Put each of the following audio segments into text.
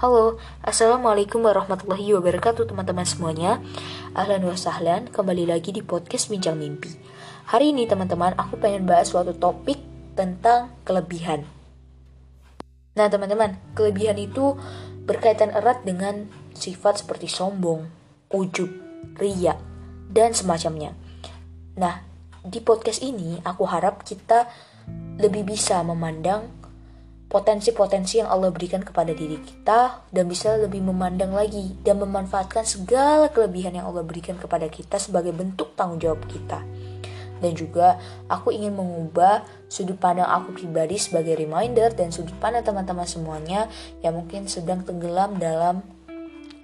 Halo, Assalamualaikum warahmatullahi wabarakatuh teman-teman semuanya. Ahlan wa sahlan, kembali lagi di podcast Bincang Mimpi. Hari ini teman-teman, aku pengen bahas suatu topik tentang kelebihan. Nah teman-teman, kelebihan itu berkaitan erat dengan sifat seperti sombong, ujub, ria, dan semacamnya. Nah, di podcast ini aku harap kita lebih bisa memandang potensi-potensi yang Allah berikan kepada diri kita dan bisa lebih memandang lagi dan memanfaatkan segala kelebihan yang Allah berikan kepada kita sebagai bentuk tanggung jawab kita. Dan juga aku ingin mengubah sudut pandang aku pribadi sebagai reminder dan sudut pandang teman-teman semuanya yang mungkin sedang tenggelam dalam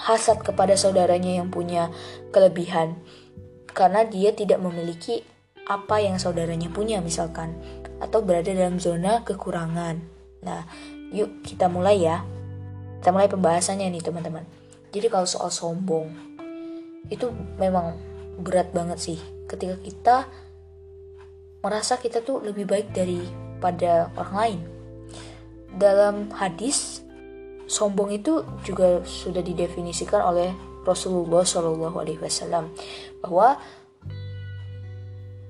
hasad kepada saudaranya yang punya kelebihan. Karena dia tidak memiliki apa yang saudaranya punya misalkan. Atau berada dalam zona kekurangan Nah, yuk kita mulai ya. Kita mulai pembahasannya nih teman-teman. Jadi kalau soal sombong, itu memang berat banget sih. Ketika kita merasa kita tuh lebih baik daripada orang lain. Dalam hadis, sombong itu juga sudah didefinisikan oleh Rasulullah Shallallahu Alaihi Wasallam bahwa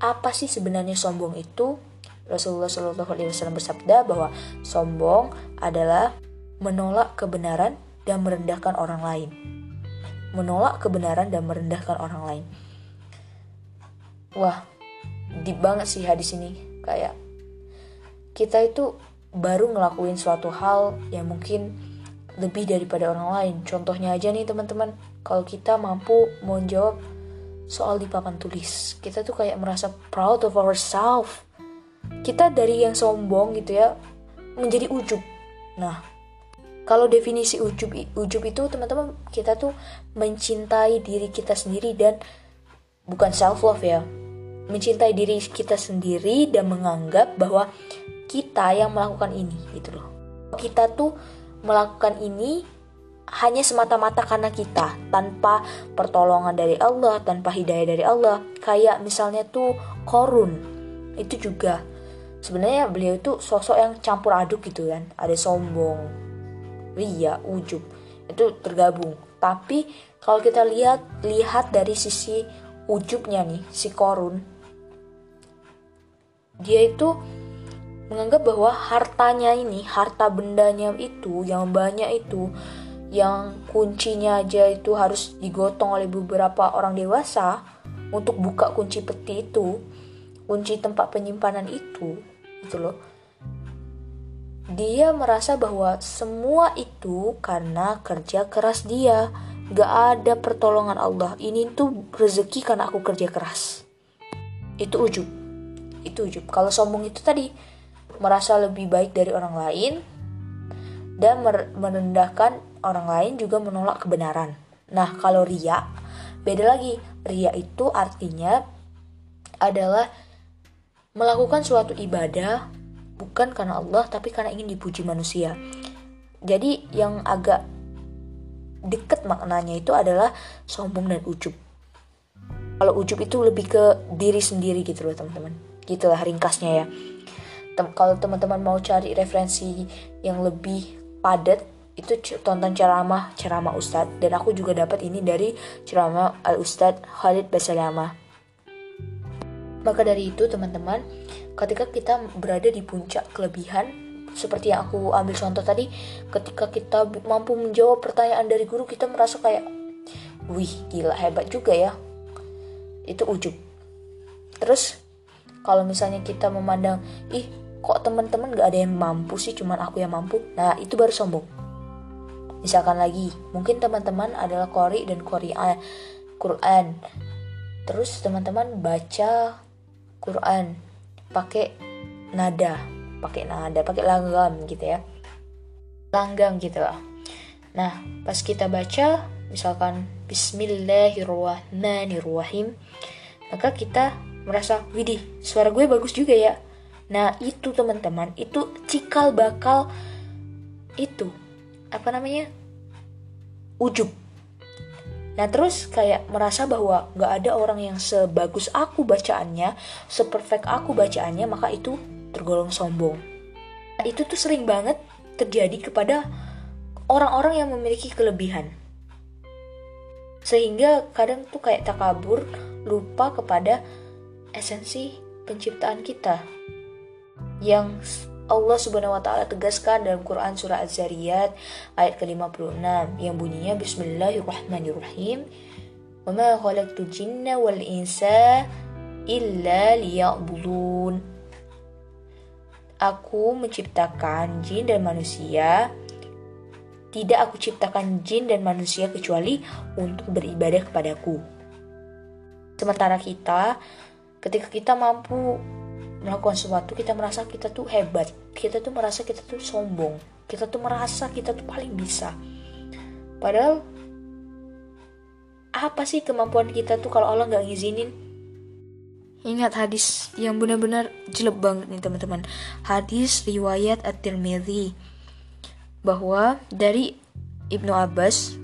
apa sih sebenarnya sombong itu Rasulullah Shallallahu Alaihi Wasallam bersabda bahwa sombong adalah menolak kebenaran dan merendahkan orang lain. Menolak kebenaran dan merendahkan orang lain. Wah, deep banget sih hadis ini. Kayak kita itu baru ngelakuin suatu hal yang mungkin lebih daripada orang lain. Contohnya aja nih teman-teman, kalau kita mampu menjawab soal di papan tulis, kita tuh kayak merasa proud of ourselves kita dari yang sombong gitu ya menjadi ujub. Nah, kalau definisi ujub ujub itu teman-teman kita tuh mencintai diri kita sendiri dan bukan self love ya. Mencintai diri kita sendiri dan menganggap bahwa kita yang melakukan ini gitu loh. Kita tuh melakukan ini hanya semata-mata karena kita tanpa pertolongan dari Allah, tanpa hidayah dari Allah. Kayak misalnya tuh korun itu juga sebenarnya beliau itu sosok yang campur aduk gitu kan. Ada sombong ria ujub. Itu tergabung. Tapi kalau kita lihat lihat dari sisi ujubnya nih si korun dia itu menganggap bahwa hartanya ini harta bendanya itu yang banyak itu yang kuncinya aja itu harus digotong oleh beberapa orang dewasa untuk buka kunci peti itu kunci tempat penyimpanan itu gitu loh. Dia merasa bahwa semua itu karena kerja keras dia. Gak ada pertolongan Allah. Ini tuh rezeki karena aku kerja keras. Itu ujub. Itu ujub. Kalau sombong itu tadi merasa lebih baik dari orang lain dan merendahkan orang lain juga menolak kebenaran. Nah kalau ria beda lagi. Ria itu artinya adalah melakukan suatu ibadah bukan karena Allah tapi karena ingin dipuji manusia. Jadi yang agak deket maknanya itu adalah sombong dan ujub. Kalau ujub itu lebih ke diri sendiri gitu loh teman-teman. Gitulah ringkasnya ya. Tem kalau teman-teman mau cari referensi yang lebih padat itu tonton ceramah ceramah Ustadz dan aku juga dapat ini dari ceramah Al Ustadz Khalid Basalamah maka dari itu teman-teman, ketika kita berada di puncak kelebihan, seperti yang aku ambil contoh tadi, ketika kita mampu menjawab pertanyaan dari guru, kita merasa kayak, wih gila hebat juga ya. Itu ujub. Terus kalau misalnya kita memandang, ih kok teman-teman gak ada yang mampu sih, cuman aku yang mampu. Nah itu baru sombong. Misalkan lagi, mungkin teman-teman adalah kori dan kori Quran. Terus teman-teman baca Quran pakai nada pakai nada pakai langgam gitu ya. Langgam gitu. Lah nah pas kita baca misalkan Bismillahirrahmanirrahim maka kita merasa widih suara gue bagus juga ya. Nah itu teman-teman itu cikal bakal itu apa namanya ujub Nah terus kayak merasa bahwa gak ada orang yang sebagus aku bacaannya, seperfect aku bacaannya, maka itu tergolong sombong. Nah, itu tuh sering banget terjadi kepada orang-orang yang memiliki kelebihan. Sehingga kadang tuh kayak takabur, lupa kepada esensi penciptaan kita. Yang Allah Subhanahu wa taala tegaskan dalam Quran surah Az-Zariyat ayat ke-56 yang bunyinya Bismillahirrahmanirrahim. Wa ma khalaqtul jinna wal insa illa liya'budun. Aku menciptakan jin dan manusia tidak aku ciptakan jin dan manusia kecuali untuk beribadah kepadaku. Sementara kita, ketika kita mampu melakukan sesuatu, kita merasa kita tuh hebat, kita tuh merasa kita tuh sombong, kita tuh merasa kita tuh paling bisa. Padahal apa sih kemampuan kita tuh kalau Allah nggak ngizinin? Ingat hadis yang benar-benar jelek banget nih teman-teman. Hadis riwayat At-Tirmidzi bahwa dari Ibnu Abbas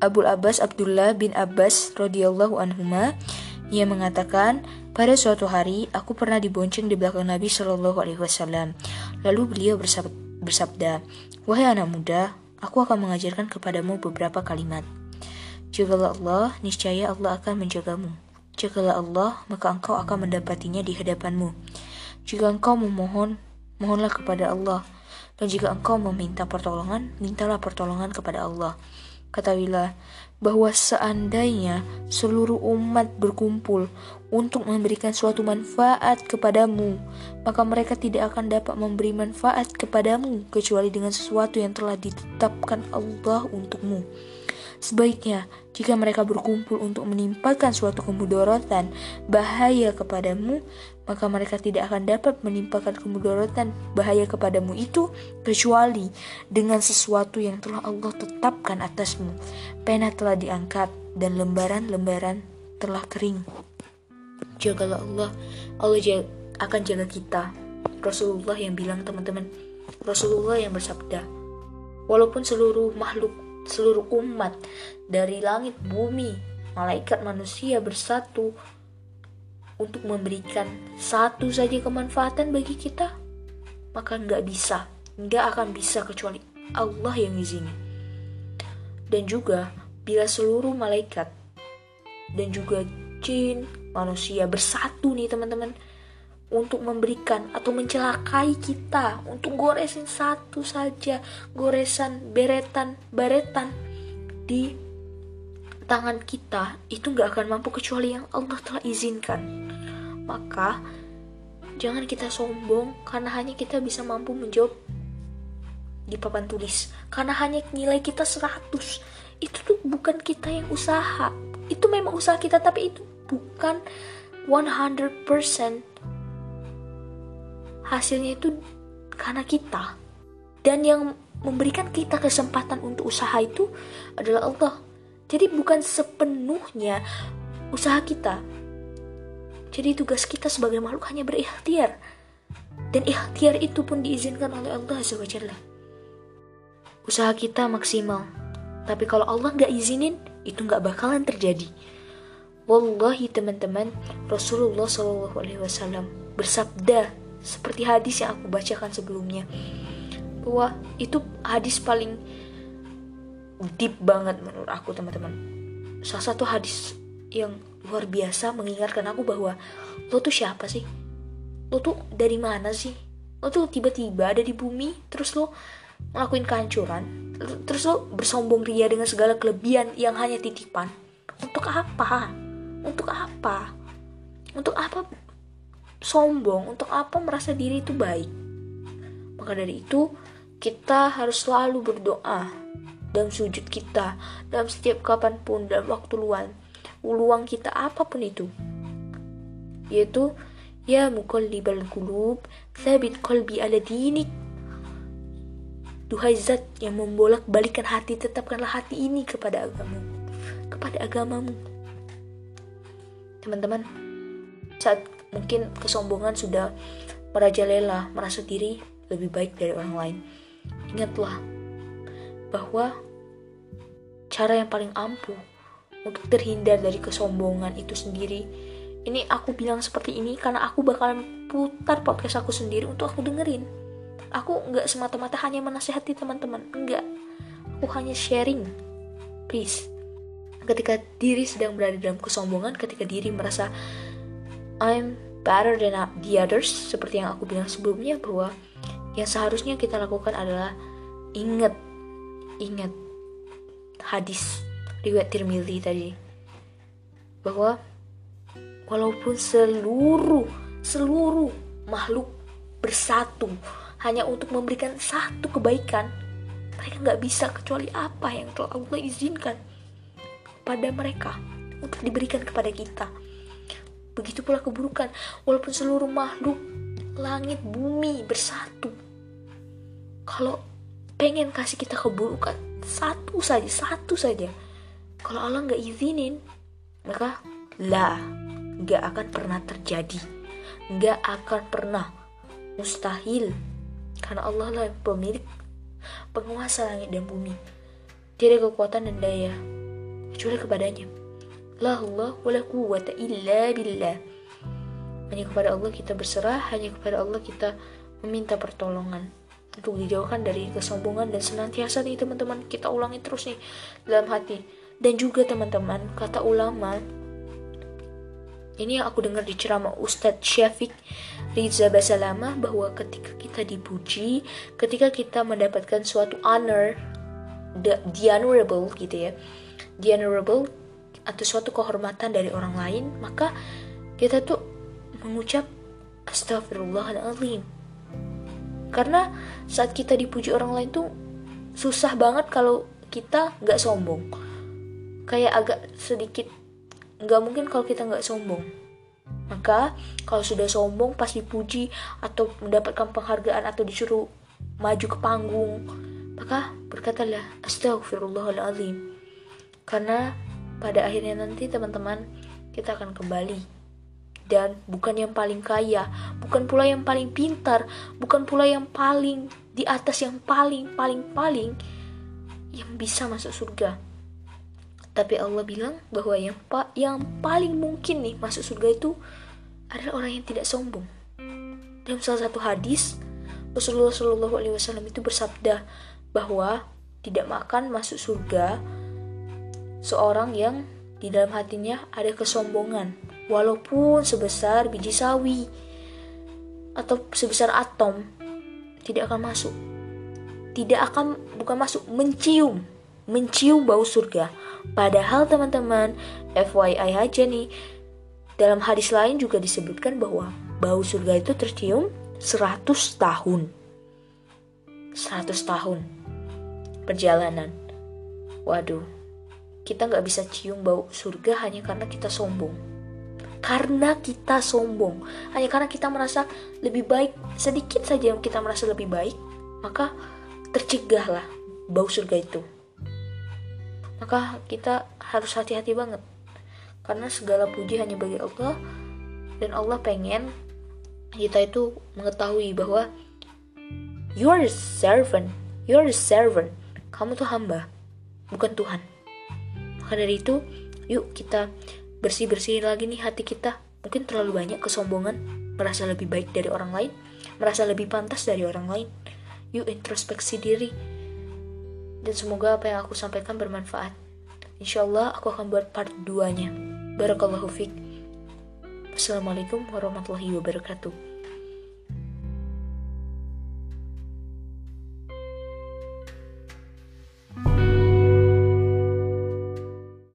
Abu Abbas Abdullah bin Abbas radhiyallahu anhuma ia mengatakan pada suatu hari aku pernah dibonceng di belakang Nabi Shallallahu alaihi wasallam. Lalu beliau bersabda wahai anak muda aku akan mengajarkan kepadamu beberapa kalimat. Jagalah Allah niscaya Allah akan menjagamu. Jagalah Allah maka engkau akan mendapatinya di hadapanmu. Jika engkau memohon mohonlah kepada Allah. Dan jika engkau meminta pertolongan, mintalah pertolongan kepada Allah. Ketahuilah bahwa seandainya seluruh umat berkumpul untuk memberikan suatu manfaat kepadamu, maka mereka tidak akan dapat memberi manfaat kepadamu kecuali dengan sesuatu yang telah ditetapkan Allah untukmu. Sebaiknya, jika mereka berkumpul untuk menimpakan suatu kemudaratan bahaya kepadamu, maka mereka tidak akan dapat menimpakan kemudaratan bahaya kepadamu itu kecuali dengan sesuatu yang telah Allah tetapkan atasmu. Pena telah diangkat dan lembaran-lembaran telah kering. Jagalah Allah, Allah akan jaga kita. Rasulullah yang bilang teman-teman, Rasulullah yang bersabda, walaupun seluruh makhluk seluruh umat dari langit bumi malaikat manusia bersatu untuk memberikan satu saja kemanfaatan bagi kita maka nggak bisa nggak akan bisa kecuali Allah yang izini. Dan juga bila seluruh malaikat dan juga jin manusia bersatu nih teman-teman untuk memberikan atau mencelakai kita untuk goresin satu saja goresan beretan baretan di tangan kita itu nggak akan mampu kecuali yang Allah telah izinkan. Maka jangan kita sombong karena hanya kita bisa mampu menjawab di papan tulis. Karena hanya nilai kita 100 itu tuh bukan kita yang usaha. Itu memang usaha kita tapi itu bukan 100% hasilnya itu karena kita. Dan yang memberikan kita kesempatan untuk usaha itu adalah Allah jadi bukan sepenuhnya usaha kita. Jadi tugas kita sebagai makhluk hanya berikhtiar. Dan ikhtiar itu pun diizinkan oleh Allah Azza usaha kita maksimal. Tapi kalau Allah nggak izinin itu nggak bakalan terjadi. Wallahi teman-teman Rasulullah SAW bersabda seperti hadis yang aku bacakan sebelumnya. Bahwa itu hadis paling deep banget menurut aku teman-teman. Salah satu hadis yang luar biasa mengingatkan aku bahwa lo tuh siapa sih? Lo tuh dari mana sih? Lo tuh tiba-tiba ada di bumi terus lo ngelakuin kehancuran terus lo bersombong ria dengan segala kelebihan yang hanya titipan. Untuk apa? Untuk apa? Untuk apa sombong? Untuk apa merasa diri itu baik? Maka dari itu kita harus selalu berdoa dalam sujud kita dalam setiap kapan pun dalam waktu luang luang kita apa pun itu. Yaitu ya muqallibal qulub thabit qalbi ala dinik. Duhai zat yang membolak balikan hati tetapkanlah hati ini kepada agamamu kepada agamamu. Teman-teman saat Mungkin kesombongan sudah merajalela, merasa diri lebih baik dari orang lain. Ingatlah bahwa cara yang paling ampuh untuk terhindar dari kesombongan itu sendiri. Ini aku bilang seperti ini karena aku bakalan putar podcast aku sendiri untuk aku dengerin. aku nggak semata-mata hanya menasehati teman-teman enggak aku hanya sharing please ketika diri sedang berada dalam kesombongan ketika diri merasa I'm better than the others seperti yang aku bilang sebelumnya bahwa yang seharusnya kita lakukan adalah ingat ingat hadis riwayat Tirmidzi tadi bahwa walaupun seluruh seluruh makhluk bersatu hanya untuk memberikan satu kebaikan mereka nggak bisa kecuali apa yang telah Allah izinkan pada mereka untuk diberikan kepada kita. Begitu pula keburukan. Walaupun seluruh makhluk langit bumi bersatu kalau pengen kasih kita keburukan. Satu saja satu saja. Kalau Allah nggak izinin maka lah nggak akan pernah terjadi. Nggak akan pernah. Mustahil. Karena Allah lah pemilik penguasa langit dan bumi. Dia ada kekuatan dan daya kecuali kepadanya. La Allah wala quwwata illa billah. Hanya kepada Allah kita berserah hanya kepada Allah kita meminta pertolongan untuk dijauhkan dari kesombongan dan senantiasa nih teman-teman kita ulangi terus nih dalam hati. Dan juga teman-teman kata ulama ini yang aku dengar di ceramah Ustadz Syafiq Riza Basalamah bahwa ketika kita dipuji ketika kita mendapatkan suatu honor the, the honorable gitu ya the honorable atau suatu kehormatan dari orang lain maka kita tuh mengucap astagfirullahaladzim karena saat kita dipuji orang lain tuh susah banget kalau kita nggak sombong. Kayak agak sedikit nggak mungkin kalau kita nggak sombong. Maka kalau sudah sombong pas dipuji atau mendapatkan penghargaan atau disuruh maju ke panggung maka berkatalah astagfirullahaladzim karena pada akhirnya nanti teman-teman kita akan kembali dan bukan yang paling kaya, bukan pula yang paling pintar, bukan pula yang paling di atas yang paling paling paling yang bisa masuk surga tapi Allah bilang bahwa yang pa yang paling mungkin nih masuk surga itu adalah orang yang tidak sombong. Dalam salah satu hadis, Rasulullah Shallallahu Alaihi Wasallam itu bersabda bahwa tidak makan masuk surga seorang yang di dalam hatinya ada kesombongan, walaupun sebesar biji sawi atau sebesar atom tidak akan masuk. Tidak akan bukan masuk, mencium, mencium bau surga Padahal teman-teman, FYI aja nih, dalam hadis lain juga disebutkan bahwa bau surga itu tercium 100 tahun. 100 tahun perjalanan. Waduh, kita nggak bisa cium bau surga hanya karena kita sombong. Karena kita sombong, hanya karena kita merasa lebih baik, sedikit saja yang kita merasa lebih baik, maka tercegahlah bau surga itu. Maka kita harus hati-hati banget. Karena segala puji hanya bagi Allah dan Allah pengen kita itu mengetahui bahwa you are a servant you are a servant kamu tuh hamba bukan Tuhan. Maka dari itu yuk kita bersih-bersih lagi nih hati kita mungkin terlalu banyak kesombongan merasa lebih baik dari orang lain merasa lebih pantas dari orang lain yuk introspeksi diri dan semoga apa yang aku sampaikan bermanfaat. Insya Allah aku akan buat part 2 nya. Barakallahu fiqh. Assalamualaikum warahmatullahi wabarakatuh.